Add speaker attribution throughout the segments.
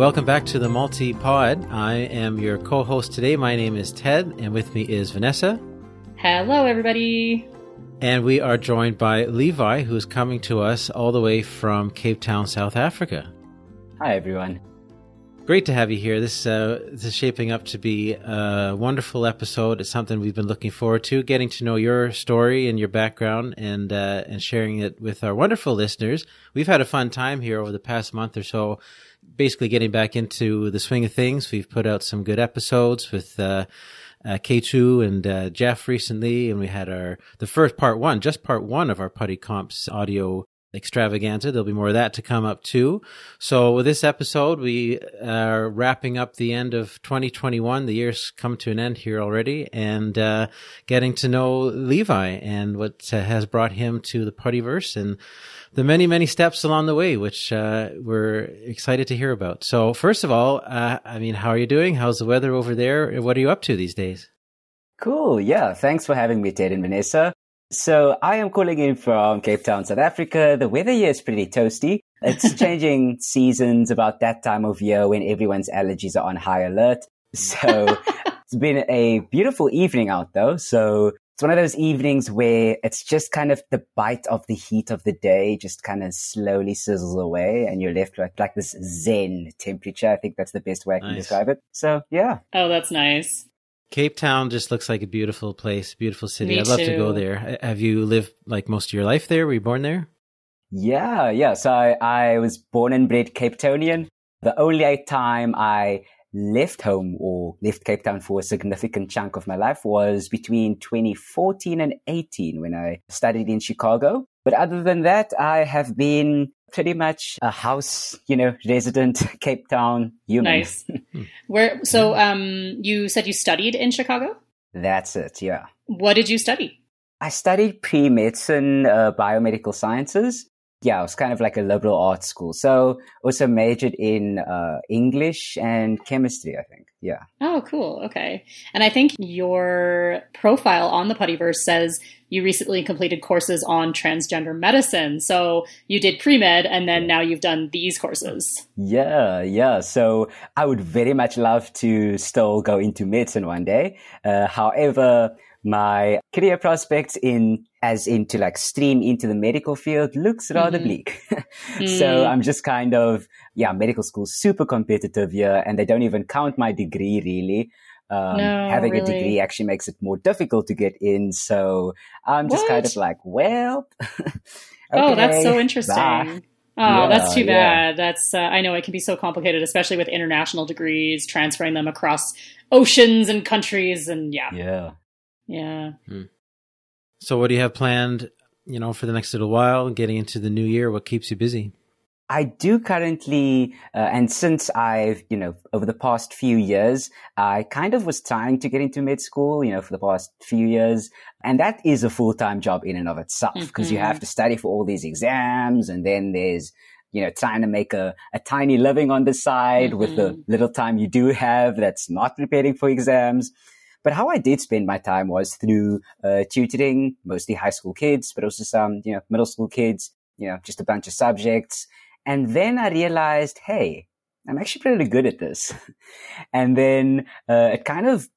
Speaker 1: Welcome back to the Multi Pod. I am your co host today. My name is Ted, and with me is Vanessa.
Speaker 2: Hello, everybody.
Speaker 1: And we are joined by Levi, who is coming to us all the way from Cape Town, South Africa.
Speaker 3: Hi, everyone.
Speaker 1: Great to have you here. This, uh, this is shaping up to be a wonderful episode. It's something we've been looking forward to, getting to know your story and your background and, uh, and sharing it with our wonderful listeners. We've had a fun time here over the past month or so basically getting back into the swing of things. We've put out some good episodes with uh, uh, K2 and uh, Jeff recently, and we had our the first part one, just part one of our Putty Comps audio extravaganza. There'll be more of that to come up too. So with this episode, we are wrapping up the end of 2021. The year's come to an end here already, and uh, getting to know Levi and what uh, has brought him to the Puttyverse and the many, many steps along the way, which uh, we're excited to hear about. So, first of all, uh, I mean, how are you doing? How's the weather over there? What are you up to these days?
Speaker 3: Cool. Yeah. Thanks for having me, Ted and Vanessa. So, I am calling in from Cape Town, South Africa. The weather here is pretty toasty. It's changing seasons about that time of year when everyone's allergies are on high alert. So, it's been a beautiful evening out though. So, it's one of those evenings where it's just kind of the bite of the heat of the day just kind of slowly sizzles away and you're left with like this zen temperature. I think that's the best way I can nice. describe it. So yeah.
Speaker 2: Oh, that's nice.
Speaker 1: Cape Town just looks like a beautiful place, beautiful city.
Speaker 2: Me
Speaker 1: I'd love
Speaker 2: too.
Speaker 1: to go there. Have you lived like most of your life there? Were you born there?
Speaker 3: Yeah, yeah. So I, I was born and bred Cape Townian. The only time I left home or left Cape Town for a significant chunk of my life was between 2014 and 18 when I studied in Chicago. But other than that, I have been pretty much a house, you know, resident Cape Town human.
Speaker 2: Nice. Where, so, um, you said you studied in Chicago?
Speaker 3: That's it. Yeah.
Speaker 2: What did you study?
Speaker 3: I studied pre-medicine, uh, biomedical sciences yeah, it was kind of like a liberal arts school. So also majored in uh, English and chemistry, I think. Yeah.
Speaker 2: Oh, cool. Okay. And I think your profile on the Puttyverse says you recently completed courses on transgender medicine. So you did pre med and then now you've done these courses.
Speaker 3: Yeah, yeah. So I would very much love to still go into medicine one day. Uh, however, my career prospects in as into like stream into the medical field looks rather mm-hmm. bleak. mm. So I'm just kind of, yeah, medical school super competitive here and they don't even count my degree really. Um,
Speaker 2: no,
Speaker 3: having
Speaker 2: really.
Speaker 3: a degree actually makes it more difficult to get in. So I'm just
Speaker 2: what?
Speaker 3: kind of like, well, okay,
Speaker 2: oh, that's so interesting.
Speaker 3: Bye.
Speaker 2: Oh, yeah, that's too bad. Yeah. That's uh, I know it can be so complicated, especially with international degrees, transferring them across oceans and countries, and yeah,
Speaker 3: yeah,
Speaker 2: yeah.
Speaker 1: Hmm. So, what do you have planned? You know, for the next little while, getting into the new year, what keeps you busy?
Speaker 3: I do currently, uh, and since I've, you know, over the past few years, I kind of was trying to get into med school, you know, for the past few years. And that is a full-time job in and of itself because mm-hmm. you have to study for all these exams. And then there's, you know, trying to make a, a tiny living on the side mm-hmm. with the mm-hmm. little time you do have that's not preparing for exams. But how I did spend my time was through uh, tutoring, mostly high school kids, but also some, you know, middle school kids, you know, just a bunch of subjects. And then I realized, hey, I'm actually pretty good at this. and then uh, it kind of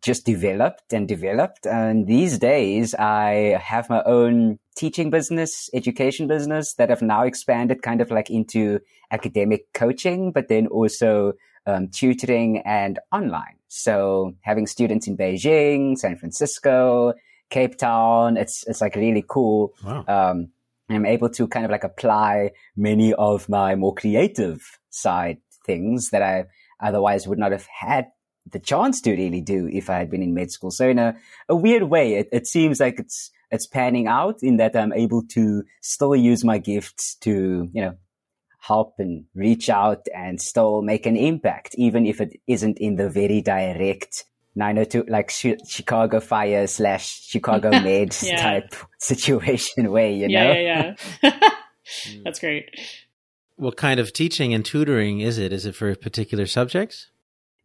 Speaker 3: just developed and developed. And these days I have my own teaching business, education business that have now expanded kind of like into academic coaching, but then also um, tutoring and online. So having students in Beijing, San Francisco, Cape Town, it's, it's like really cool.
Speaker 1: Wow.
Speaker 3: Um, I'm able to kind of like apply many of my more creative side things that I otherwise would not have had the chance to really do if I had been in med school. So in a, a weird way, it, it seems like it's, it's panning out in that I'm able to still use my gifts to, you know, help and reach out and still make an impact, even if it isn't in the very direct 902, like Chicago fire slash Chicago med
Speaker 2: yeah.
Speaker 3: type situation way, you
Speaker 2: yeah,
Speaker 3: know?
Speaker 2: Yeah, yeah, That's great.
Speaker 1: What kind of teaching and tutoring is it? Is it for particular subjects?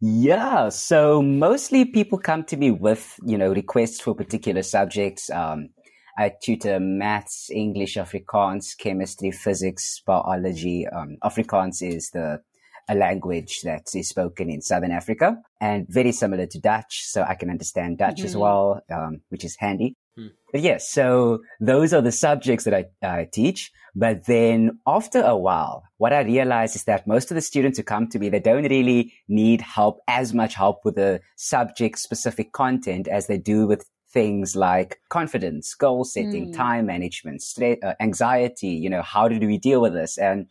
Speaker 3: Yeah. So mostly people come to me with, you know, requests for particular subjects. Um, I tutor maths, English, Afrikaans, chemistry, physics, biology. Um, Afrikaans is the a language that is spoken in Southern Africa and very similar to Dutch. So I can understand Dutch mm-hmm. as well, um, which is handy. Hmm. But yes, so those are the subjects that I, I teach. But then after a while, what I realized is that most of the students who come to me, they don't really need help, as much help with the subject specific content as they do with things like confidence, goal setting, mm. time management, stress, uh, anxiety, you know, how did we deal with this? And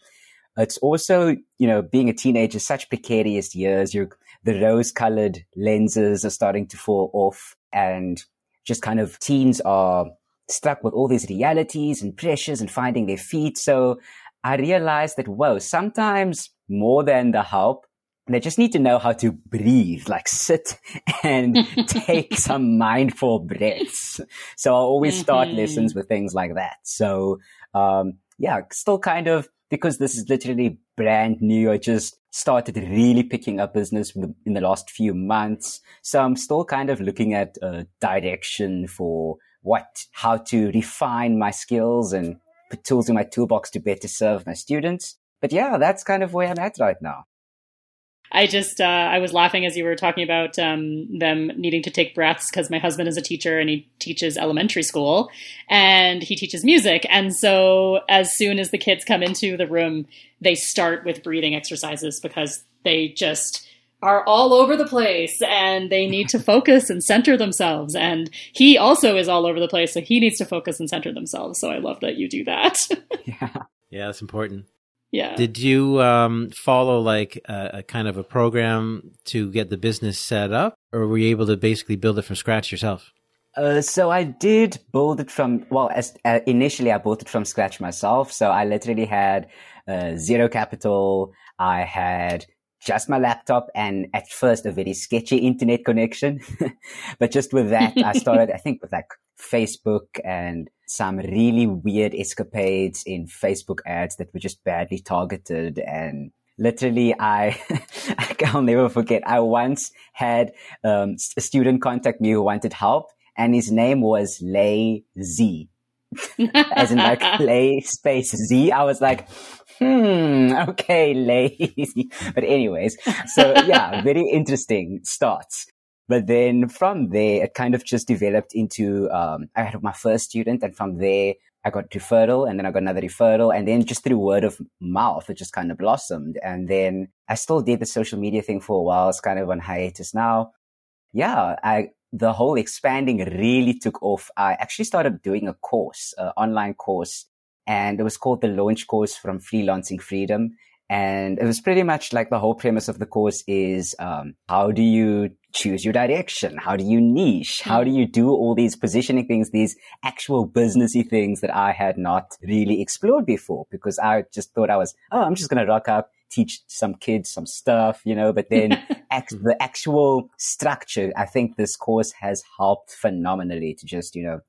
Speaker 3: it's also, you know, being a teenager, such precarious years, you're, the rose colored lenses are starting to fall off and just kind of teens are stuck with all these realities and pressures and finding their feet. So I realized that, whoa, sometimes more than the help, they just need to know how to breathe, like sit and take some mindful breaths. So I always start mm-hmm. lessons with things like that. So, um, yeah, still kind of, because this is literally brand new, I just started really picking up business in the, in the last few months. So I'm still kind of looking at a direction for what, how to refine my skills and put tools in my toolbox to better serve my students. But yeah, that's kind of where I'm at right now.
Speaker 2: I just uh, I was laughing as you were talking about um, them needing to take breaths because my husband is a teacher and he teaches elementary school and he teaches music and so as soon as the kids come into the room they start with breathing exercises because they just are all over the place and they need to focus and center themselves and he also is all over the place so he needs to focus and center themselves so I love that you do that.
Speaker 3: yeah.
Speaker 1: Yeah, that's important.
Speaker 2: Yeah.
Speaker 1: Did you um, follow like a, a, kind of a program to get the business set up, or were you able to basically build it from scratch yourself?
Speaker 3: Uh, so I did build it from well, as, uh, initially I built it from scratch myself. So I literally had uh, zero capital. I had just my laptop and at first a very sketchy internet connection. but just with that, I started, I think with like Facebook and some really weird escapades in Facebook ads that were just badly targeted and literally I, I'll never forget. I once had um, a student contact me who wanted help and his name was Lay Z. As in like Lay space Z. I was like, hmm, okay, lazy. But anyways, so yeah, very interesting starts. But then from there, it kind of just developed into, um, I had my first student and from there, I got referral and then I got another referral and then just through word of mouth, it just kind of blossomed. And then I still did the social media thing for a while. It's kind of on hiatus now. Yeah, I, the whole expanding really took off. I actually started doing a course, online course, and it was called the launch course from freelancing freedom. And it was pretty much like the whole premise of the course is um, how do you choose your direction? How do you niche? How do you do all these positioning things, these actual businessy things that I had not really explored before because I just thought I was, oh, I'm just going to rock up, teach some kids some stuff, you know, but then act, the actual structure, I think this course has helped phenomenally to just, you know,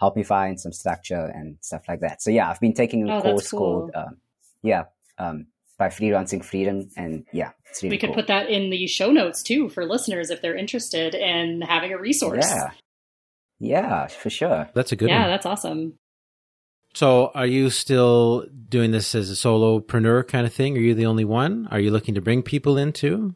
Speaker 3: help me find some structure and stuff like that. So yeah, I've been taking a oh, course cool. called, um, yeah, um, by freelancing freedom and yeah
Speaker 2: really we could cool. put that in the show notes too for listeners if they're interested in having a resource
Speaker 3: yeah yeah for sure
Speaker 1: that's a good
Speaker 2: yeah
Speaker 1: one.
Speaker 2: that's awesome
Speaker 1: so are you still doing this as a solopreneur kind of thing are you the only one are you looking to bring people into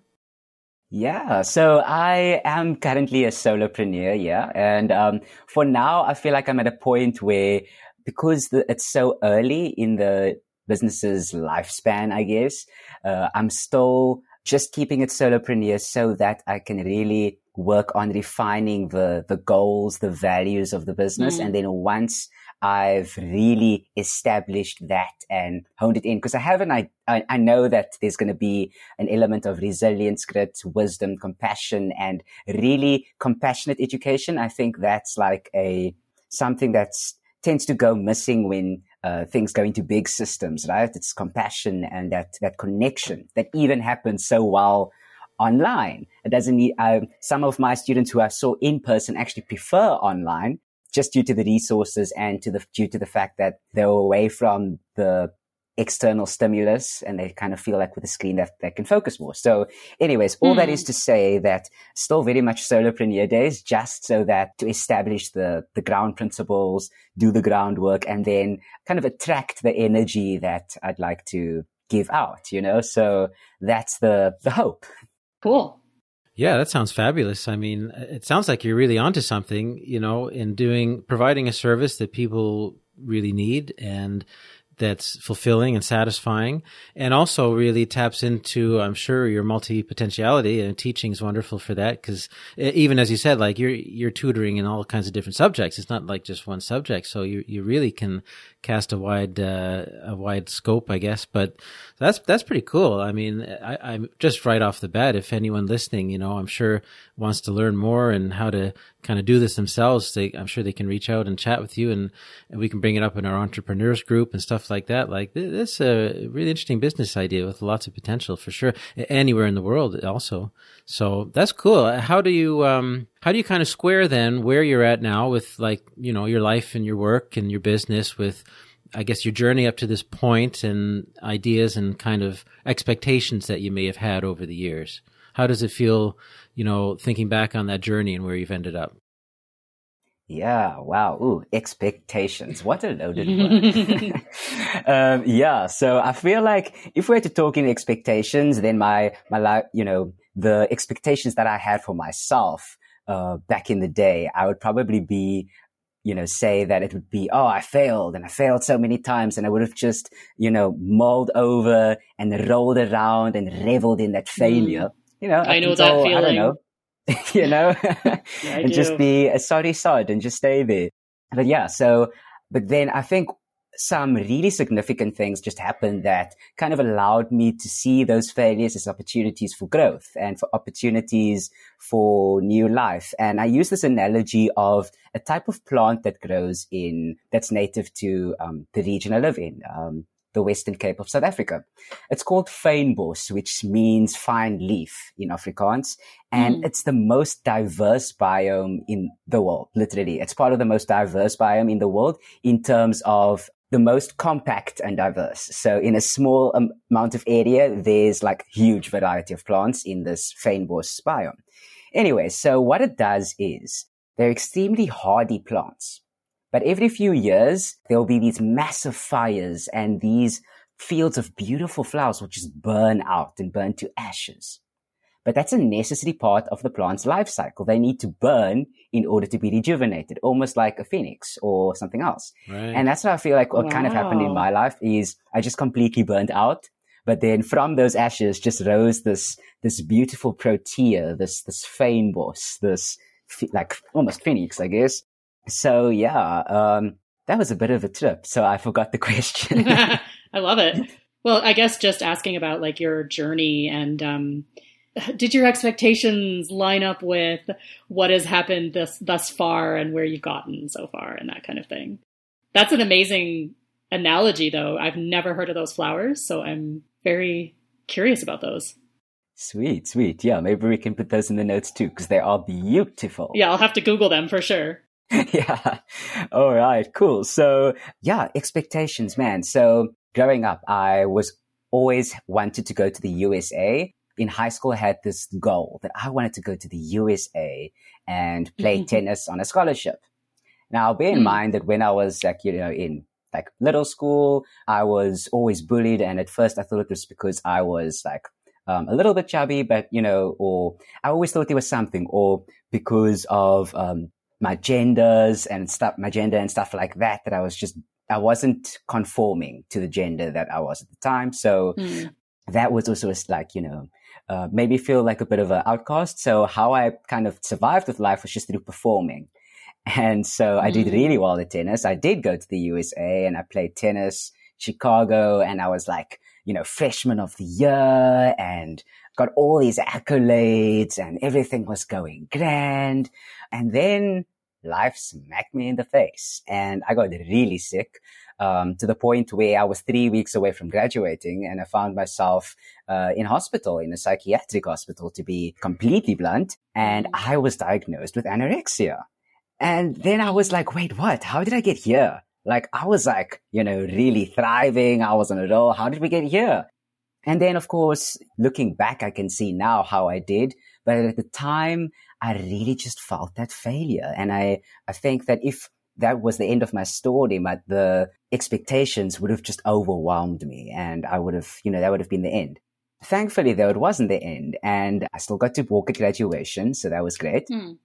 Speaker 3: yeah, so I am currently a solopreneur, yeah. And um, for now, I feel like I'm at a point where because the, it's so early in the business's lifespan, I guess. Uh, I'm still just keeping it solopreneur so that I can really work on refining the, the goals, the values of the business. Mm. And then once I've really established that and honed it in, because I haven't, I, I know that there's going to be an element of resilience, grit, wisdom, compassion, and really compassionate education. I think that's like a, something that's tends to go missing when uh, things go into big systems, right? It's compassion and that, that connection that even happens so well online. It doesn't need, uh, some of my students who I saw in person actually prefer online just due to the resources and to the, due to the fact that they're away from the external stimulus and they kind of feel like with a screen that they can focus more. So anyways, all mm. that is hmm. to say that still very much solopreneur days, just so that to establish the, the ground principles, do the groundwork and then kind of attract the energy that I'd like to give out, you know? So that's the, the hope.
Speaker 2: Cool.
Speaker 1: Yeah, that sounds fabulous. I mean, it sounds like you're really onto something, you know, in doing, providing a service that people really need and that's fulfilling and satisfying and also really taps into i'm sure your multi potentiality and teaching is wonderful for that because even as you said like you're you're tutoring in all kinds of different subjects. It's not like just one subject so you you really can cast a wide uh, a wide scope i guess but that's that's pretty cool. I mean I, i'm just right off the bat if anyone listening you know i'm sure wants to learn more and how to kind of do this themselves, they, I'm sure they can reach out and chat with you and, and we can bring it up in our entrepreneurs group and stuff like that. Like this is a really interesting business idea with lots of potential for sure. Anywhere in the world also. So that's cool. How do you, um, how do you kind of square then where you're at now with like, you know, your life and your work and your business with, I guess your journey up to this point and ideas and kind of expectations that you may have had over the years. How does it feel you know, thinking back on that journey and where you've ended up?
Speaker 3: Yeah, wow. Ooh, expectations. What a loaded word. um, yeah, so I feel like if we were to talk in expectations, then my, my life, you know, the expectations that I had for myself, uh, back in the day, I would probably be, you know, say that it would be, oh, I failed and I failed so many times and I would have just, you know, mulled over and rolled around and reveled in that mm. failure. Mm you know,
Speaker 2: I know that feeling. I don't know,
Speaker 3: you know, yeah, and do. just be a sorry sod and just stay there. But yeah, so, but then I think some really significant things just happened that kind of allowed me to see those failures as opportunities for growth and for opportunities for new life. And I use this analogy of a type of plant that grows in, that's native to um, the region I live in. Um, the Western Cape of South Africa. It's called fynbos, which means fine leaf in Afrikaans. And mm. it's the most diverse biome in the world, literally. It's part of the most diverse biome in the world in terms of the most compact and diverse. So in a small amount of area, there's like huge variety of plants in this fynbos biome. Anyway, so what it does is they're extremely hardy plants. But every few years, there will be these massive fires and these fields of beautiful flowers will just burn out and burn to ashes. But that's a necessary part of the plant's life cycle. They need to burn in order to be rejuvenated, almost like a phoenix or something else. Right. And that's what I feel like what wow. kind of happened in my life is I just completely burned out. But then from those ashes just rose this, this beautiful protea, this, this fynbos, this like almost phoenix, I guess. So yeah, um, that was a bit of a trip. So I forgot the question.
Speaker 2: I love it. Well, I guess just asking about like your journey and um, did your expectations line up with what has happened this thus far and where you've gotten so far and that kind of thing? That's an amazing analogy, though. I've never heard of those flowers, so I'm very curious about those.
Speaker 3: Sweet, sweet. Yeah, maybe we can put those in the notes too, because they are beautiful.
Speaker 2: Yeah, I'll have to Google them for sure.
Speaker 3: yeah. All right. Cool. So yeah, expectations, man. So growing up, I was always wanted to go to the USA. In high school, I had this goal that I wanted to go to the USA and play mm-hmm. tennis on a scholarship. Now, bear in mm-hmm. mind that when I was like, you know, in like little school, I was always bullied. And at first I thought it was because I was like, um, a little bit chubby, but you know, or I always thought there was something, or because of um, my genders and stuff, my gender and stuff like that, that I was just, I wasn't conforming to the gender that I was at the time. So mm. that was also like, you know, uh, made me feel like a bit of an outcast. So how I kind of survived with life was just through performing. And so. I did hmm. really well at tennis. I did go to the USA and I played tennis, Chicago, and I was like, you know, freshman of the year and got all these accolades and everything was going grand. And then life smacked me in the face and I got really sick. Um, to the point where I was three weeks away from graduating and I found myself uh, in hospital, in a psychiatric hospital to be completely blunt. And I was diagnosed with anorexia. And then I was like, wait, what? How did I get here? Like, I was like, you know, really thriving. I was on a roll. How did we get here? And then, of course, looking back, I can see now how I did. But at the time, I really just felt that failure. And I, I think that if that was the end of my story, my, the expectations would have just overwhelmed me and I would have, you know, that would have been the end. Thankfully, though, it wasn't the end and I still got to walk at graduation. So that was great. Mm.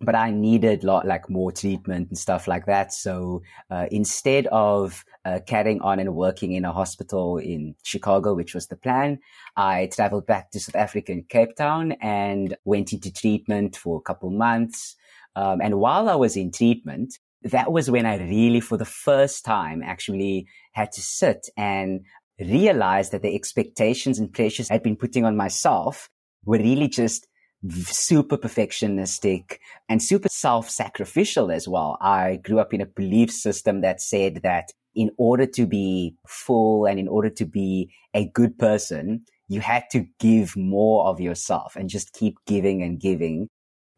Speaker 3: But I needed a lot like more treatment and stuff like that. So uh, instead of uh, carrying on and working in a hospital in Chicago, which was the plan, I traveled back to South Africa in Cape Town and went into treatment for a couple months. Um, and while I was in treatment, that was when I really, for the first time, actually had to sit and realize that the expectations and pressures I'd been putting on myself were really just super perfectionistic and super self-sacrificial as well. I grew up in a belief system that said that in order to be full and in order to be a good person, you had to give more of yourself and just keep giving and giving.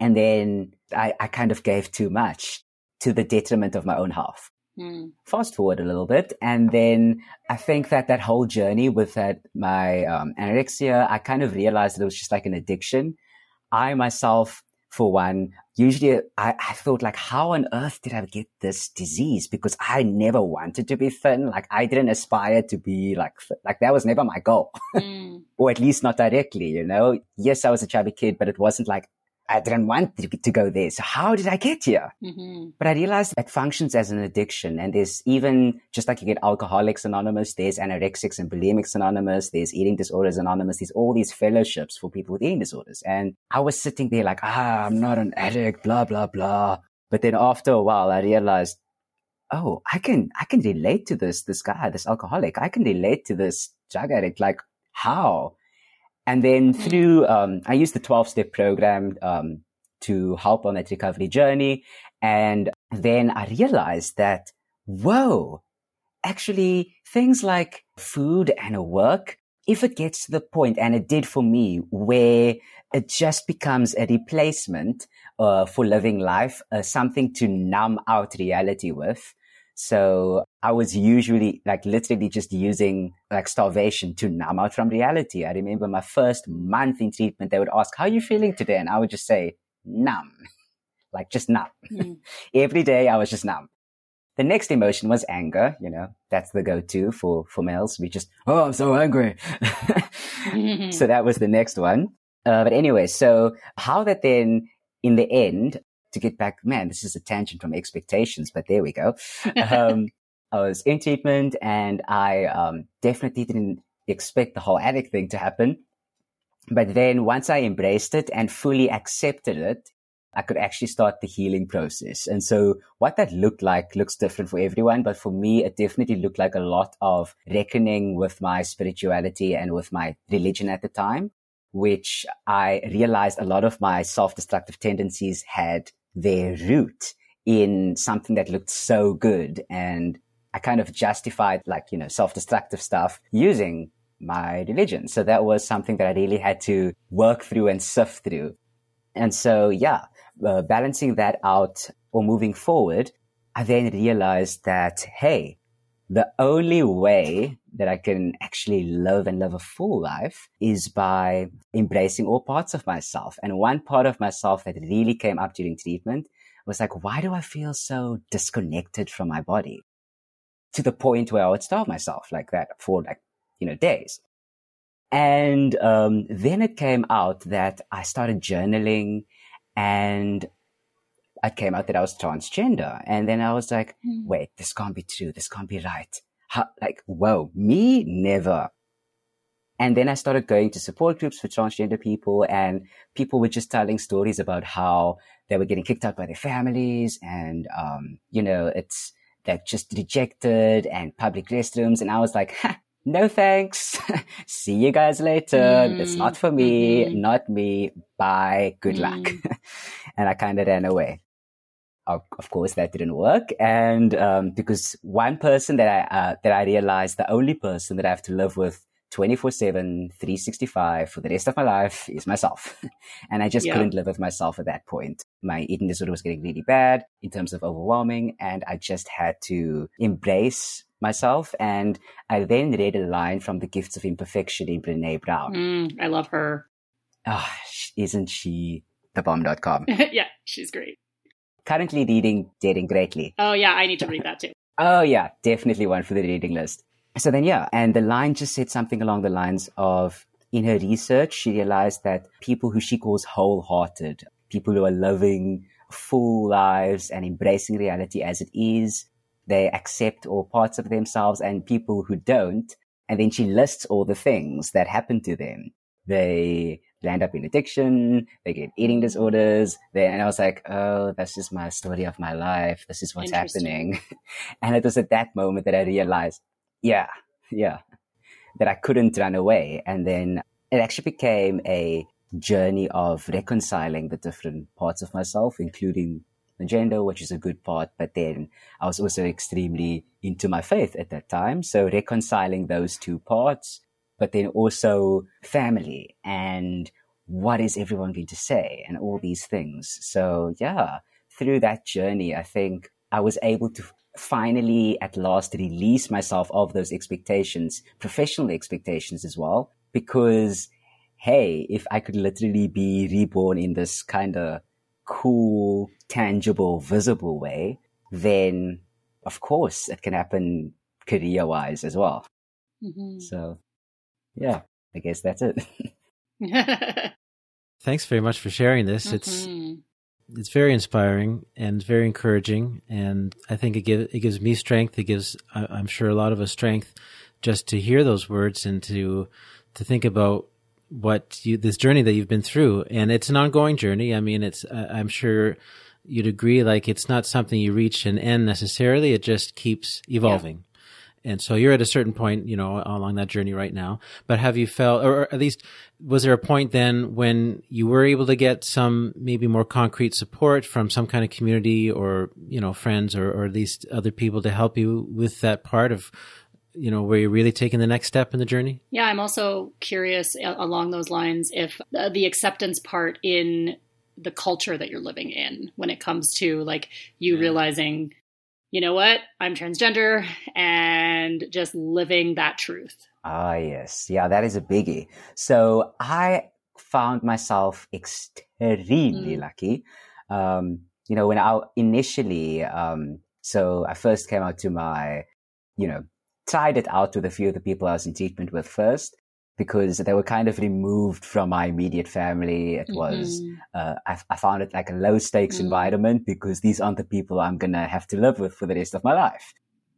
Speaker 3: And then I, I kind of gave too much to the detriment of my own health. Mm. Fast forward a little bit, and then I think that that whole journey with that my um, anorexia, I kind of realized that it was just like an addiction. I myself, for one, usually I, I thought like, how on earth did I get this disease? Because I never wanted to be thin. Like I didn't aspire to be like, like that was never my goal. Mm. or at least not directly, you know? Yes, I was a chubby kid, but it wasn't like I didn't want to, to go there. So how did I get here? Mm-hmm. But I realized it functions as an addiction. And there's even, just like you get Alcoholics Anonymous, there's Anorexics and Bulimics Anonymous, there's Eating Disorders Anonymous, there's all these fellowships for people with eating disorders. And I was sitting there like, ah, I'm not an addict, blah, blah, blah. But then after a while, I realized, oh, I can, I can relate to this, this guy, this alcoholic. I can relate to this drug addict. Like, how? And then mm. through, um, I used the 12 step program, um, to help on that recovery journey. And then I realized that, whoa, actually things like food and work, if it gets to the point, and it did for me, where it just becomes a replacement uh, for living life, uh, something to numb out reality with, so I was usually like literally just using like starvation to numb out from reality. I remember my first month in treatment, they would ask, how are you feeling today? And I would just say, numb, like just numb. Mm. Every day I was just numb. The next emotion was anger. You know, that's the go-to for, for males. We just, oh, I'm so angry. so that was the next one. Uh, but anyway, so how that then in the end, to get back, man, this is a tangent from expectations, but there we go. Um, I was in treatment and I um, definitely didn't expect the whole addict thing to happen. But then once I embraced it and fully accepted it, I could actually start the healing process. And so what that looked like looks different for everyone. But for me, it definitely looked like a lot of reckoning with my spirituality and with my religion at the time, which I realized a lot of my self-destructive tendencies had their root in something that looked so good. And I kind of justified like, you know, self-destructive stuff using my religion. So that was something that I really had to work through and sift through. And so, yeah, uh, balancing that out or moving forward, I then realized that, hey, the only way that I can actually live and live a full life is by embracing all parts of myself. And one part of myself that really came up during treatment was like, why do I feel so disconnected from my body? To the point where I would starve myself like that for like, you know, days. And um, then it came out that I started journaling and it came out that I was transgender. And then I was like, mm. wait, this can't be true. This can't be right. How, like, whoa, me? Never. And then I started going to support groups for transgender people and people were just telling stories about how they were getting kicked out by their families and, um, you know, it's, they're just rejected and public restrooms. And I was like, no thanks. See you guys later. Mm. It's not for me, mm-hmm. not me. Bye. Good mm. luck. and I kind of ran away of course that didn't work. And um, because one person that i uh, that i realized the only person that i have to live with 24-7 365 for the rest of my life is myself. And i just yeah. couldn't live with myself at that point. My eating disorder was getting really bad in terms of overwhelming and i just had to embrace myself. And i then read a line from the gifts of imperfection in brene brown.
Speaker 2: Mm, i love her.
Speaker 3: Oh, isn't she the bomb.com
Speaker 2: yeah she's great
Speaker 3: currently reading Daring Greatly.
Speaker 2: Oh, yeah, I need to read that too.
Speaker 3: Oh, yeah, definitely one for the reading list. So then, yeah, and the line just said something along the lines of in her research, she realized that people who she calls wholehearted, people who are living full lives and embracing reality as it is, they accept all parts of themselves, and people who don't, and then she lists all the things that happen to them. They land up in addiction, they get eating disorders. They, and I was like, oh, that's just my story of my life. This is what's happening. and it was at that moment that I realized, yeah, yeah, that I couldn't run away. And then it actually became a journey of reconciling the different parts of myself, including the gender, which is a good part. But then I was also extremely into my faith at that time. So reconciling those two parts, but then also family and what is everyone going to say and all these things. So yeah, through that journey, I think I was able to finally at last release myself of those expectations, professional expectations as well, because hey, if I could literally be reborn in this kind of cool, tangible, visible way, then of course it can happen career wise as well. Mm-hmm. So, yeah, I guess that's it.
Speaker 1: Thanks very much for sharing this. Mm-hmm. It's it's very inspiring and very encouraging, and I think it gives it gives me strength. It gives I'm sure a lot of us strength just to hear those words and to to think about what you this journey that you've been through and it's an ongoing journey i mean it's uh, i'm sure you'd agree like it's not something you reach an end necessarily it just keeps evolving yeah. And so you're at a certain point you know along that journey right now but have you felt or at least was there a point then when you were able to get some maybe more concrete support from some kind of community or you know friends or, or at least other people to help you with that part of you know, where you're really taking the next step in the journey?
Speaker 2: Yeah, I'm also curious along those lines if uh, the acceptance part in the culture that you're living in when it comes to like you yeah. realizing, you know what, I'm transgender and just living that truth.
Speaker 3: Ah, yes. Yeah, that is a biggie. So I found myself extremely mm. lucky. Um, you know, when I initially, um, so I first came out to my, you know, tried it out with a few of the people I was in treatment with first because they were kind of removed from my immediate family. It mm-hmm. was, uh, I, I, found it like a low stakes mm-hmm. environment because these aren't the people I'm going to have to live with for the rest of my life.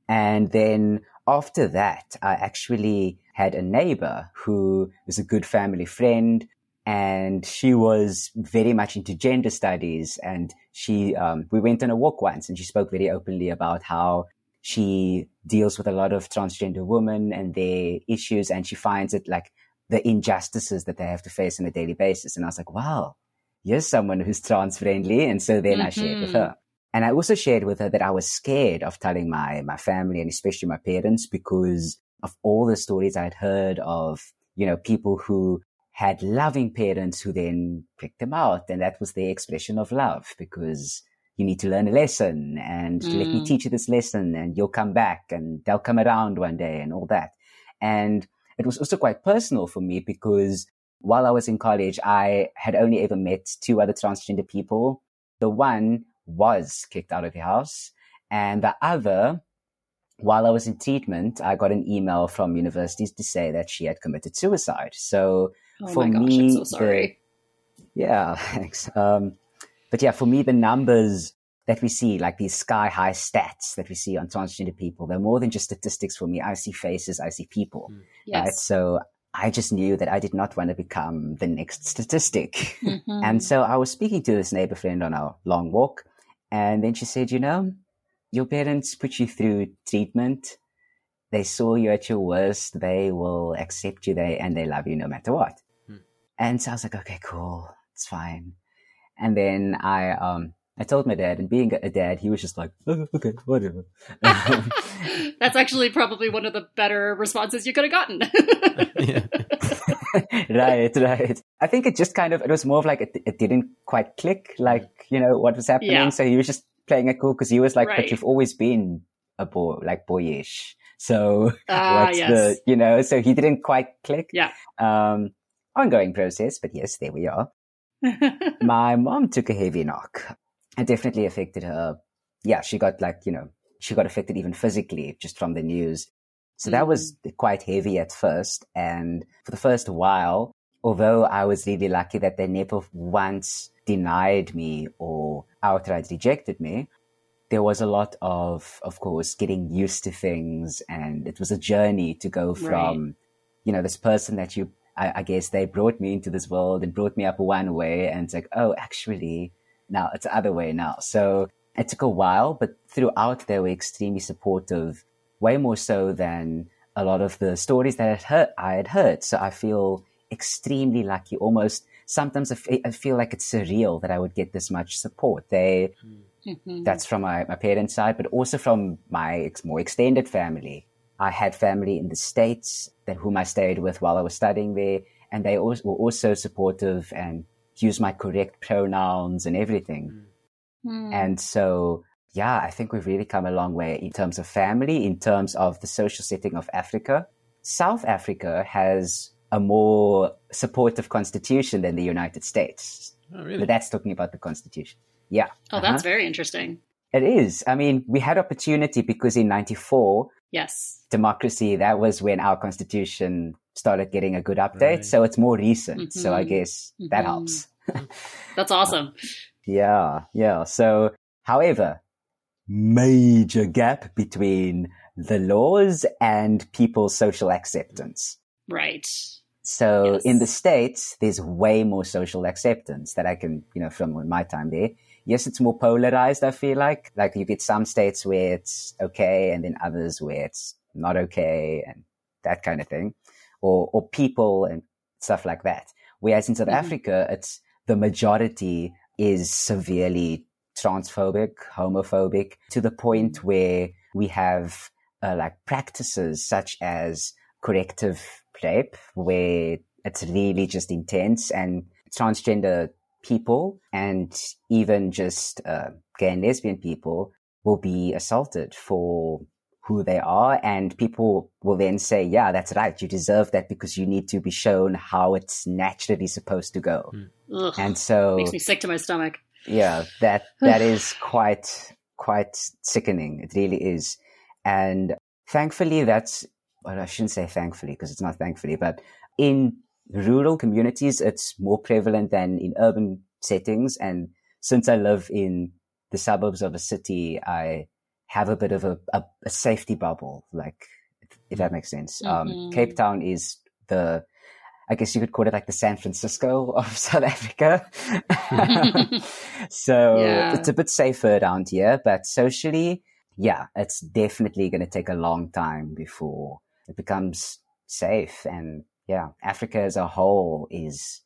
Speaker 3: And then after that, I actually had a neighbor who was a good family friend and she was very much into gender studies and she um, we went on a walk once and she spoke very openly about how she deals with a lot of transgender women and their issues, and she finds it like the injustices that they have to face on a daily basis. And I was like, wow, you're someone who's trans friendly. And so then mm-hmm. I shared with mm-hmm. her. And I also shared with her that I was scared of telling my, my family and especially my parents because of all the stories I'd heard of, you know, people who had loving parents who then picked them out. And that was their expression of love because you need to learn a lesson and mm. let me mm. teach you this lesson and you'll come back and they'll come around one day and all that. And it was also quite personal for me because while I was in college, I had only ever met two other transgender people. The one was kicked out of the house and the other, while I was in treatment, I got an email from universities to say that she had committed suicide. So
Speaker 2: oh for gosh, me, so the,
Speaker 3: yeah, thanks. Um, but yeah, for me, the numbers that we see, like these sky high stats that we see on transgender people, they're more than just statistics for me. I see faces, I see people. Mm. Yes. Right? So I just knew that I did not want to become the next statistic. Mm-hmm. And so I was speaking to this neighbor friend on a long walk. And then she said, you know, your parents put you through treatment. They saw you at your worst. They will accept you. They, and they love you no matter what. Mm. And so I was like, okay, cool. It's fine. And then I, um, I told my dad, and being a dad, he was just like, oh, okay, whatever.
Speaker 2: That's actually probably one of the better responses you could have gotten.
Speaker 3: right, right. I think it just kind of, it was more of like, it, it didn't quite click, like, you know, what was happening. Yeah. So he was just playing it cool because he was like, right. but you've always been a boy, like boyish. So uh, what's yes. the, you know, so he didn't quite click.
Speaker 2: Yeah.
Speaker 3: Um, ongoing process, but yes, there we are. my mom took a heavy knock. it definitely affected her. Yeah, she got like, you know, she got affected even physically just from the news. So that was mm. quite heavy at first. And for the first while, although I was really lucky that they never once denied me or outright rejected me, there was a lot of, of course, getting used to things. And it was a journey to go from, right. you know, this person that you, I, I, guess they brought me into this world and brought me up one way. And it's like, oh, actually, now it's the other way now. So it took a while, but throughout they were extremely supportive, way more so than a lot of the stories that I had heard. I had heard. So I feel extremely lucky. Almost sometimes I feel like it's surreal that I would get this much support. They, mm-hmm. that's from my, my parents' side, but also from my more extended family. I had family in the States that whom I stayed with while I was studying there. And they also, were also supportive and used my correct pronouns and everything. Mm. And so, yeah, I think we've really come a long way in terms of family, in terms of the social setting of Africa. South Africa has a more supportive constitution than the United States.
Speaker 1: Oh, really?
Speaker 3: But that's talking about the constitution. Yeah.
Speaker 2: Oh, that's uh-huh. very interesting.
Speaker 3: It is. I mean, we had opportunity because in 94,
Speaker 2: yes,
Speaker 3: democracy, that was when our constitution started getting a good update. Right. So it's more recent. Mm-hmm. So I mm-hmm. guess mm-hmm. that helps.
Speaker 2: that's awesome.
Speaker 3: yeah. Yeah. So, however, major gap between the laws and people's social acceptance.
Speaker 2: Right.
Speaker 3: So yes. in the States, there's way more social acceptance that I can, you know, from my time there. Yes, it's more polarized, I feel like. Like you get some states where it's okay and then others where it's not okay and that kind of thing. Or, or people and stuff like that. Whereas in South mm-hmm. Africa, it's the majority is severely transphobic, homophobic to the point mm-hmm. where we have uh, like practices such as corrective rape where it's really just intense and transgender people and even just uh, gay and lesbian people will be assaulted for who they are and people will then say yeah that's right you deserve that because you need to be shown how it's naturally supposed to go.
Speaker 2: Ugh, and so makes me sick to my stomach.
Speaker 3: Yeah that that is quite quite sickening. It really is. And thankfully that's well, I shouldn't say thankfully because it's not thankfully, but in rural communities, it's more prevalent than in urban settings. And since I live in the suburbs of a city, I have a bit of a, a, a safety bubble, like if that makes sense. Um, mm-hmm. Um, Cape Town is the, I guess you could call it like the San Francisco of South Africa. so yeah. it's a bit safer around here, but socially, yeah, it's definitely going to take a long time before it becomes safe. And yeah, Africa as a whole is,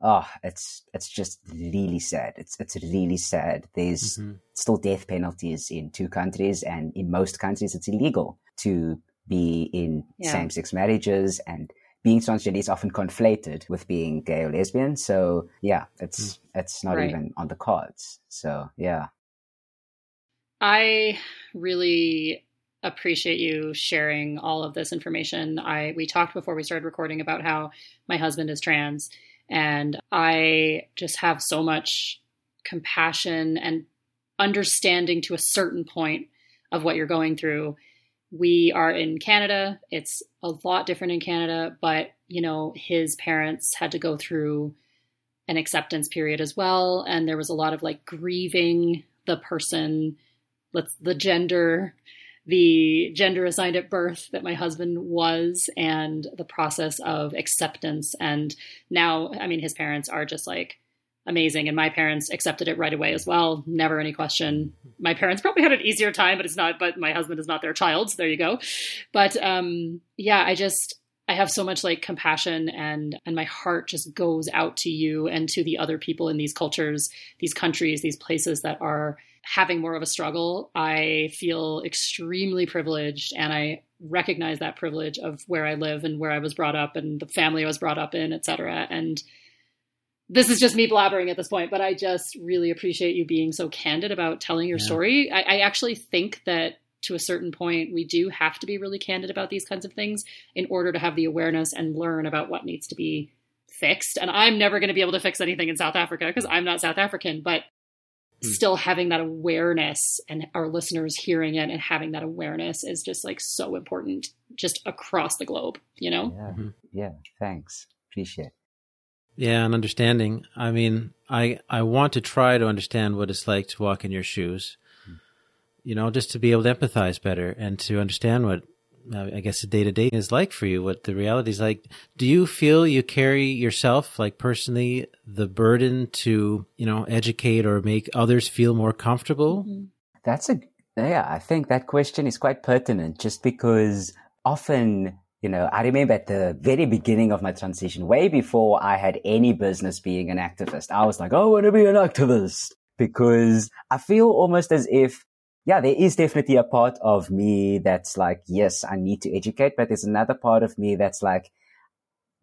Speaker 3: oh, it's, it's just really sad. It's, it's really sad. There's mm-hmm. still death penalties in two countries and in most countries it's illegal to be in yeah. same sex marriages and being transgender is often conflated with being gay or lesbian. So yeah, it's, mm. it's not right. even on the cards. So yeah.
Speaker 2: I really appreciate you sharing all of this information. I we talked before we started recording about how my husband is trans and I just have so much compassion and understanding to a certain point of what you're going through. We are in Canada. It's a lot different in Canada, but you know, his parents had to go through an acceptance period as well and there was a lot of like grieving the person let's the gender the gender assigned at birth that my husband was and the process of acceptance. And now, I mean, his parents are just like amazing. And my parents accepted it right away as well. Never any question. My parents probably had an easier time, but it's not, but my husband is not their child. So there you go. But um, yeah, I just, I have so much like compassion and and my heart just goes out to you and to the other people in these cultures, these countries, these places that are having more of a struggle, I feel extremely privileged and I recognize that privilege of where I live and where I was brought up and the family I was brought up in, etc. And this is just me blabbering at this point, but I just really appreciate you being so candid about telling your yeah. story. I, I actually think that to a certain point, we do have to be really candid about these kinds of things in order to have the awareness and learn about what needs to be fixed. And I'm never going to be able to fix anything in South Africa because I'm not South African, but still having that awareness and our listeners hearing it and having that awareness is just like so important just across the globe, you know?
Speaker 3: Yeah. Mm-hmm. Yeah. Thanks. Appreciate it.
Speaker 1: Yeah, and understanding. I mean, I I want to try to understand what it's like to walk in your shoes. Mm. You know, just to be able to empathize better and to understand what I guess the day to day is like for you, what the reality is like. Do you feel you carry yourself, like personally, the burden to, you know, educate or make others feel more comfortable? Mm-hmm.
Speaker 3: That's a, yeah, I think that question is quite pertinent just because often, you know, I remember at the very beginning of my transition, way before I had any business being an activist, I was like, I want to be an activist because I feel almost as if yeah, there is definitely a part of me that's like, yes, I need to educate, but there's another part of me that's like,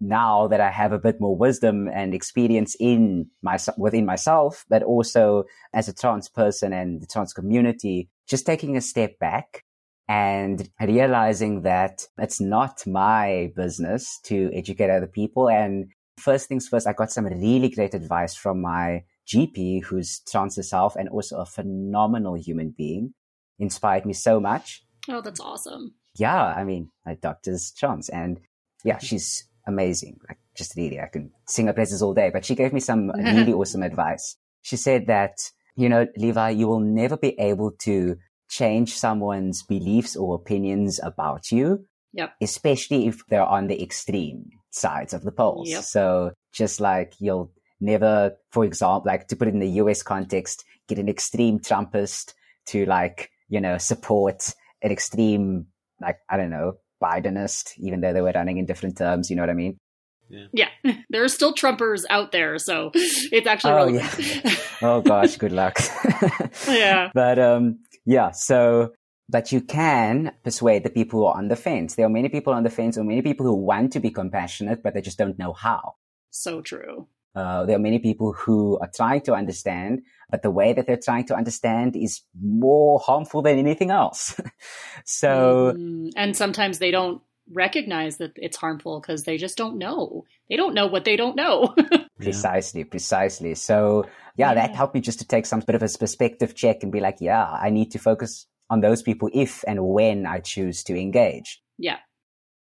Speaker 3: now that I have a bit more wisdom and experience in my, within myself, but also as a trans person and the trans community, just taking a step back and realizing that it's not my business to educate other people. And first things first, I got some really great advice from my GP, who's trans herself and also a phenomenal human being, inspired me so much.
Speaker 2: Oh, that's awesome.
Speaker 3: Yeah, I mean, my doctor's trans, and yeah, mm-hmm. she's amazing. Like, just really, I can sing her praises all day. But she gave me some really awesome advice. She said that, you know, Levi, you will never be able to change someone's beliefs or opinions about you.
Speaker 2: Yep.
Speaker 3: Especially if they're on the extreme sides of the poles. Yep. So just like you'll never, for example, like to put it in the US context, get an extreme Trumpist to like, you know, support an extreme, like, I don't know, Bidenist, even though they were running in different terms. You know what I mean?
Speaker 2: Yeah. yeah. There are still Trumpers out there. So it's actually,
Speaker 3: oh, yeah. oh gosh, good luck.
Speaker 2: yeah.
Speaker 3: But, um, yeah. So, but you can persuade the people who are on the fence. There are many people on the fence or many people who want to be compassionate, but they just don't know how.
Speaker 2: So true.
Speaker 3: Uh, there are many people who are trying to understand, but the way that they're trying to understand is more harmful than anything else. so,
Speaker 2: mm, and sometimes they don't recognize that it's harmful because they just don't know. They don't know what they don't know.
Speaker 3: precisely, precisely. So, yeah, yeah, that helped me just to take some bit of a perspective check and be like, yeah, I need to focus on those people if and when I choose to engage.
Speaker 2: Yeah.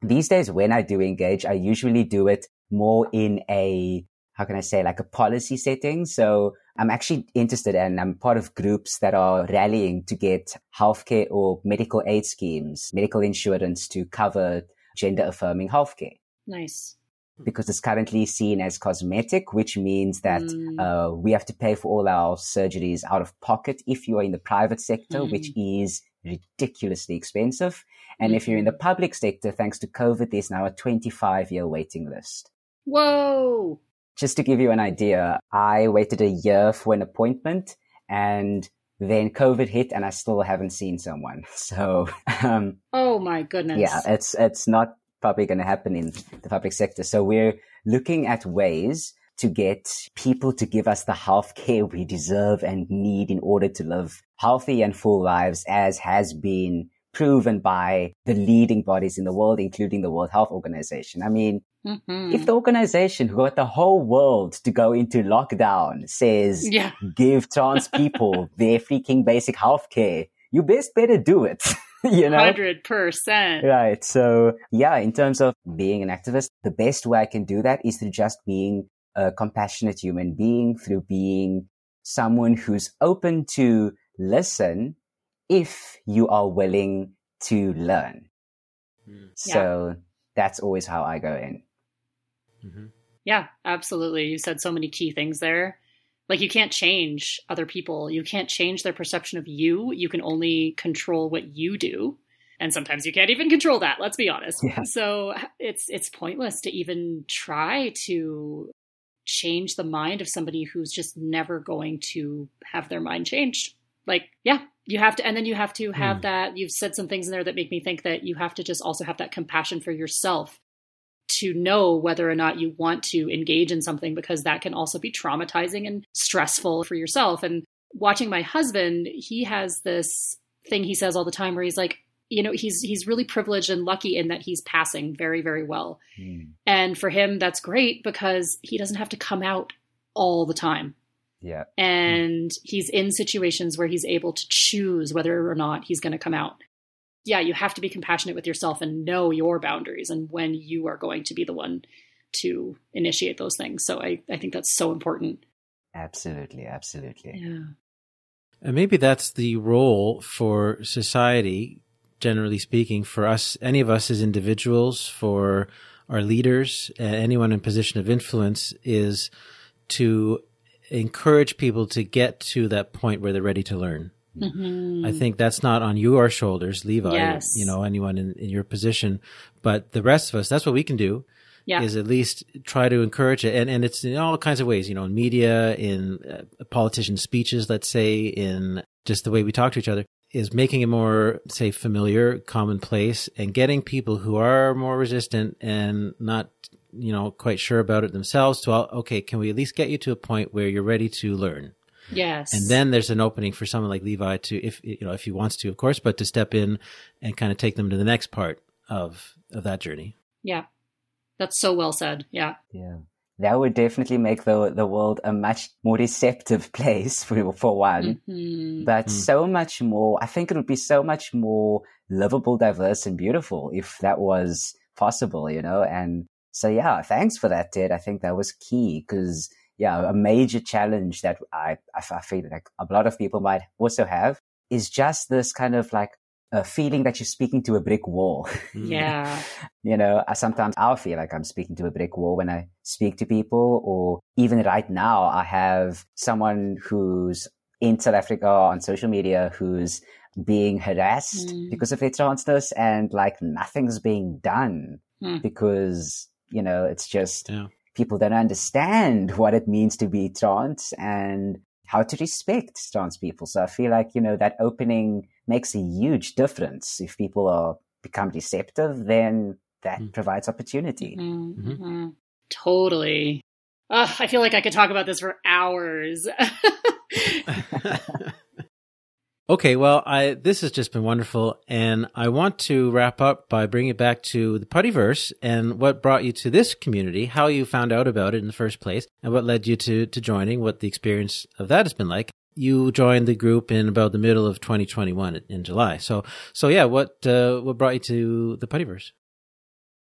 Speaker 3: These days, when I do engage, I usually do it more in a how can I say, like a policy setting. So I'm actually interested and I'm part of groups that are rallying to get healthcare or medical aid schemes, medical insurance to cover gender affirming healthcare.
Speaker 2: Nice.
Speaker 3: Because it's currently seen as cosmetic, which means that mm. uh, we have to pay for all our surgeries out of pocket if you are in the private sector, mm. which is ridiculously expensive. And mm-hmm. if you're in the mm-hmm. public sector, thanks to COVID, there's now a 25 year waiting list.
Speaker 2: Whoa.
Speaker 3: Just to give you an idea, I waited a year for an appointment and then COVID hit and I still haven't seen someone. So, um,
Speaker 2: oh my goodness.
Speaker 3: Yeah, it's, it's not probably going to happen in the public sector. So we're looking at ways to get people to give us the health care we deserve and need in order to live healthy and full lives as has been proven by the leading bodies in the world, including the World Health Organization. I mean, mm-hmm. if the organization who got the whole world to go into lockdown says, yeah. give trans people their freaking basic health care, you best better do it. you know?
Speaker 2: 100%.
Speaker 3: Right. So, yeah, in terms of being an activist, the best way I can do that is through just being a compassionate human being, through being someone who's open to listen if you are willing to learn. Mm. So yeah. that's always how I go in.
Speaker 2: Mm-hmm. Yeah, absolutely. You said so many key things there. Like you can't change other people. You can't change their perception of you. You can only control what you do. And sometimes you can't even control that, let's be honest. Yeah. So it's it's pointless to even try to change the mind of somebody who's just never going to have their mind changed. Like, yeah, you have to and then you have to have mm. that you've said some things in there that make me think that you have to just also have that compassion for yourself to know whether or not you want to engage in something because that can also be traumatizing and stressful for yourself and watching my husband he has this thing he says all the time where he's like you know he's he's really privileged and lucky in that he's passing very very well mm. and for him that's great because he doesn't have to come out all the time
Speaker 3: Yeah.
Speaker 2: And he's in situations where he's able to choose whether or not he's going to come out. Yeah, you have to be compassionate with yourself and know your boundaries and when you are going to be the one to initiate those things. So I, I think that's so important.
Speaker 3: Absolutely, absolutely.
Speaker 2: Yeah.
Speaker 1: And maybe that's the role for society, generally speaking, for us, any of us as individuals, for our leaders, uh, anyone in position of influence, is to encourage people to get to that point where they're ready to learn.
Speaker 2: Mm-hmm.
Speaker 1: I think that's not on your shoulders, Levi,
Speaker 2: Yes.
Speaker 1: you know, anyone in, in your position, but the rest of us, that's what we can do
Speaker 2: Yeah.
Speaker 1: is at least try to encourage it. And, and it's in all kinds of ways, you know, in media, in uh, politician speeches, let's say, in just the way we talk to each other, is making it more, say, familiar, commonplace, and getting people who are more resistant and not, you know, quite sure about it themselves to, uh, okay, can we at least get you to a point where you're ready to learn?
Speaker 2: Yes.
Speaker 1: And then there's an opening for someone like Levi to, if, you know, if he wants to, of course, but to step in and kind of take them to the next part of, of that journey.
Speaker 2: yeah. That's so well said. Yeah.
Speaker 3: Yeah. That would definitely make the the world a much more receptive place for for one.
Speaker 2: Mhm.
Speaker 3: But
Speaker 1: Mm.
Speaker 3: so much more I think it would be so much more livable, diverse and beautiful if that was possible, you know? And so yeah, thanks for that, Ted. I think that was key because yeah, a major challenge that I, I feel like a lot of people might also have is just this kind of like a feeling that you're speaking to a brick wall.
Speaker 1: Mm.
Speaker 2: Yeah.
Speaker 3: you know, I, sometimes I'll feel like I'm speaking to a brick wall when I speak to people, or even right now, I have someone who's in South Africa on social media who's being harassed
Speaker 2: Mm.
Speaker 3: because of their transness and like nothing's being done
Speaker 2: Hmm.
Speaker 3: because, you know, it's just
Speaker 1: Yeah.
Speaker 3: People don't understand what it means to be trans and how to respect trans people. So I feel like, you know, that opening makes a huge difference. If people are become receptive, then that
Speaker 1: Mm.
Speaker 3: provides opportunity.
Speaker 2: Mhm.
Speaker 1: Mhm.
Speaker 2: Mhm. Totally. Ugh, I feel like I could talk about this for hours.
Speaker 1: okay, well, I this has just been wonderful, and I want to wrap up by bringing it back to the Puttyverse and what brought you to this community, how you found out about it in the first place, and what led you to to joining, what the experience of that has been like. You joined the group in about the middle of 2021 in- July. So, so yeah, what uh, what brought you to the Puttyverse?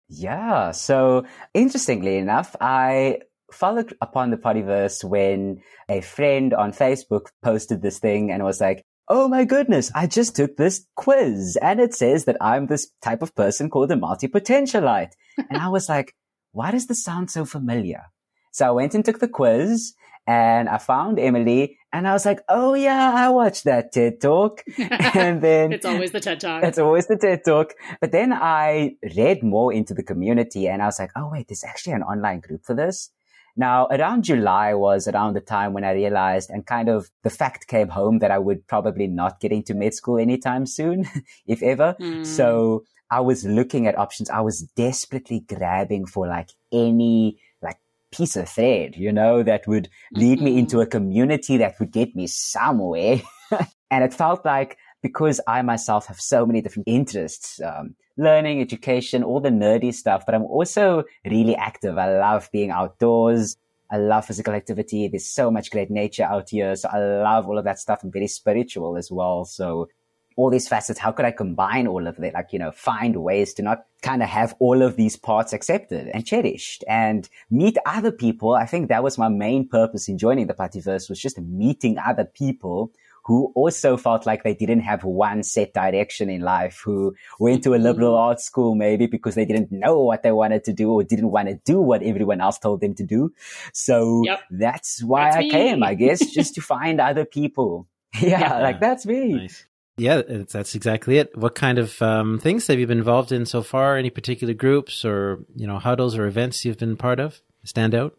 Speaker 3: Yeah. So interestingly enough, I followed upon the Puttyverse when a friend on Facebook posted this thing and was like, Oh my goodness, I just took this quiz and it says that I'm this type of person called a multi-potentialite. and I was like, why does this sound so familiar? So I went and took the quiz and I found Emilie and I was like, Oh yeah, I watched that TED talk. and then
Speaker 2: it's always the TED Talk.
Speaker 3: it's always the TED Talk. But then I read more into the community and I was like, oh, wait, there's actually an online group for this. Now, around July was around the time when I realized and kind of the fact came home that I would probably not get into med school anytime soon, if ever.
Speaker 2: Mm.
Speaker 3: So I was looking at options. I was desperately grabbing for like any like piece of thread, you know, that would lead me into a community that would get me somewhere. and it felt like because I myself have so many different interests, um, learning, education, all the nerdy stuff, but I'm also really active. I love being outdoors. I love physical activity. There's so much great nature out here. So I love all of that stuff. I'm very spiritual as well. So all these facets, how could I combine all of it? Like, you know, find ways to not kind of have all of these parts accepted and cherished and meet other people. I think that was my main purpose in joining the Puttyverse was just meeting other people who also felt like they didn't have one set direction in life, who went to a liberal arts school maybe because they didn't know what they wanted to do or didn't want to do what everyone else told them to do. So
Speaker 2: Yep.
Speaker 3: that's why
Speaker 2: That's
Speaker 3: I
Speaker 2: me.
Speaker 3: came, I guess, just to find other people. Yeah,
Speaker 2: Yeah.
Speaker 3: like that's me.
Speaker 1: Nice. Yeah, that's exactly it. What kind of um, things have you been involved in so far? Any particular groups or you know huddles or events you've been part of? Stand out?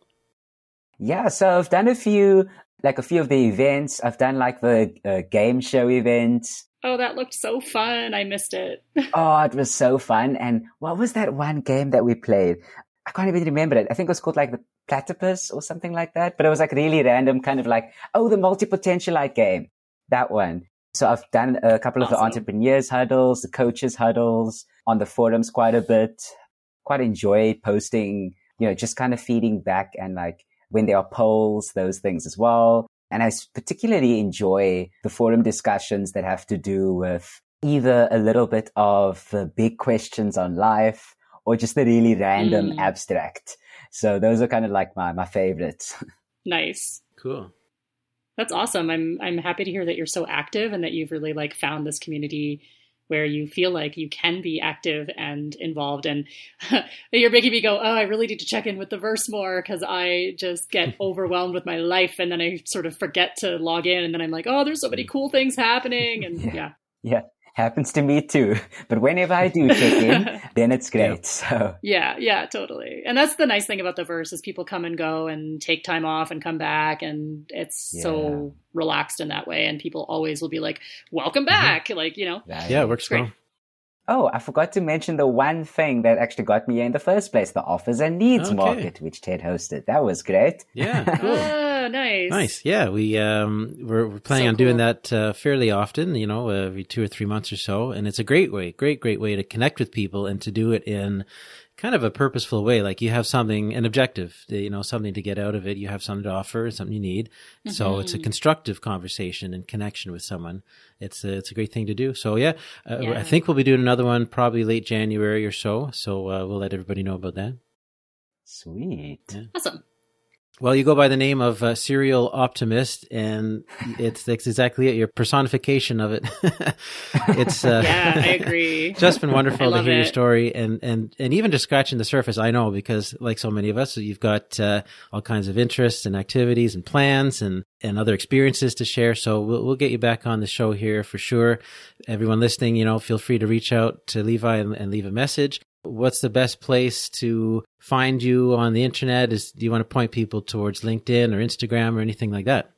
Speaker 3: Yeah, so I've done a few, like a few of the events. I've done like the uh, game show events.
Speaker 2: oh, that looked so fun. I missed it.
Speaker 3: Oh, it was so fun. And what was that one game that we played? I can't even remember it. I think it was called like the Platypus or something like that. But it was like really random, kind of like, oh, the multi-potentialite game. That one. So I've done a couple of the entrepreneurs huddles, the coaches huddles on the forums quite a bit. Quite enjoyed posting, you know, just kind of feeding back and like when there are polls, those things as well. And I particularly enjoy the forum discussions that have to do with either a little bit of the big questions on life or just the really random mm. abstract. So those are kind of like my, my favorites.
Speaker 2: Nice.
Speaker 1: Cool.
Speaker 2: That's awesome. I'm I'm happy to hear that you're so active and that you've really like found this community where you feel like you can be active and involved. And you're making me go, oh, I really need to check in with the verse more because I just get overwhelmed with my life and then I sort of forget to log in and then I'm like, oh, there's so many mm. cool things happening. And yeah.
Speaker 3: Yeah. Yeah happens to me too. But whenever I do check in, then it's great. So
Speaker 2: yeah, yeah, totally. And that's the nice thing about the verse is people come and go and take time off and come back, and it's yeah. so relaxed in that way. And people always will be like, "Welcome mm-hmm. back!" Mm-hmm. Like you know,
Speaker 1: yeah, it works great. well.
Speaker 3: Oh, I forgot to mention the one thing that actually got me here in the first place, the offers and needs okay. market, which Ted hosted. That was great.
Speaker 1: Yeah, cool.
Speaker 2: Oh, nice.
Speaker 1: Nice. Yeah, we, um, we're, we're planning so on cool. doing that, uh, fairly often, you know, every two or three months or so. And it's a great way, great, great way to connect with people and to do it in kind of a purposeful way. Like you have something, an objective, you know, something to get out of it. You have something to offer, something you need. Mm-hmm. So it's a constructive conversation and connection with someone. It's a, it's a great thing to do. So yeah, uh, yeah. I think we'll be doing another one probably late January or so. So uh, we'll let everybody know about that.
Speaker 3: Sweet.
Speaker 2: Yeah. Awesome.
Speaker 1: Well, you go by the name of uh, Serial Optimist, and it's, it's exactly it. Your personification of it.
Speaker 2: it's uh, yeah, I agree.
Speaker 1: just been wonderful to hear it. your story, and and and even just scratching the surface. I know because, like so many of us, you've got uh, all kinds of interests and activities and plans and and other experiences to share. So we'll we'll get you back on the show here for sure. Everyone listening, you know, feel free to reach out to Levi and, and leave a message what's the best place to find you on the internet? Is do you want to point people towards LinkedIn or Instagram or anything like that?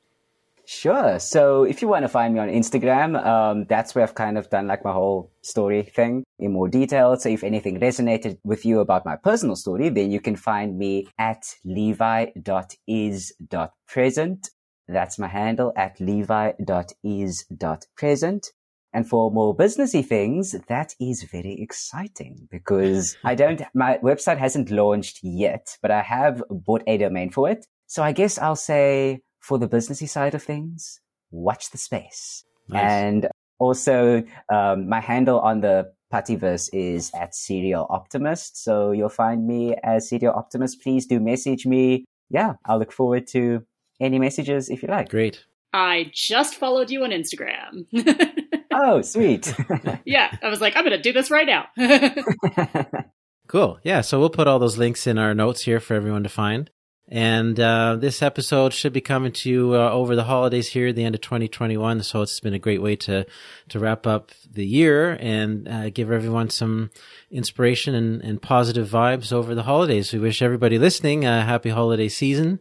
Speaker 3: Sure. So if you want to find me on Instagram, um, that's where I've kind of done like my whole story thing in more detail. So if anything resonated with you about my personal story, then you can find me at levi.is.present. That's my handle at levi.is.present. And for more businessy things, that is very exciting because I don't, my website hasn't launched yet, but I have bought a domain for it. So I guess I'll say for the businessy side of things, watch the space. Nice. And also, um, my handle on the Puttyverse is at Serial Optimist. So you'll find me as Serial Optimist. Please do message me. Yeah, I'll look forward to any messages if you like.
Speaker 1: Great.
Speaker 2: I just followed you on Instagram.
Speaker 3: oh, sweet.
Speaker 2: yeah, I was like, I'm going to do this right now.
Speaker 1: cool. Yeah, so we'll put all those links in our notes here for everyone to find. And uh, this episode should be coming to you uh, over the holidays here at the end of 2021. So it's been a great way to to wrap up the year and uh, give everyone some inspiration and, and positive vibes over the holidays. We wish everybody listening a happy holiday season.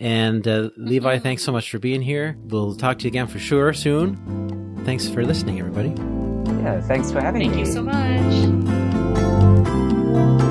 Speaker 1: And uh, Levi, thanks so much for being here. We'll talk to you again for sure soon. Thanks for listening, everybody.
Speaker 3: Yeah, thanks for having
Speaker 2: Thank
Speaker 3: me.
Speaker 2: Thank you so much.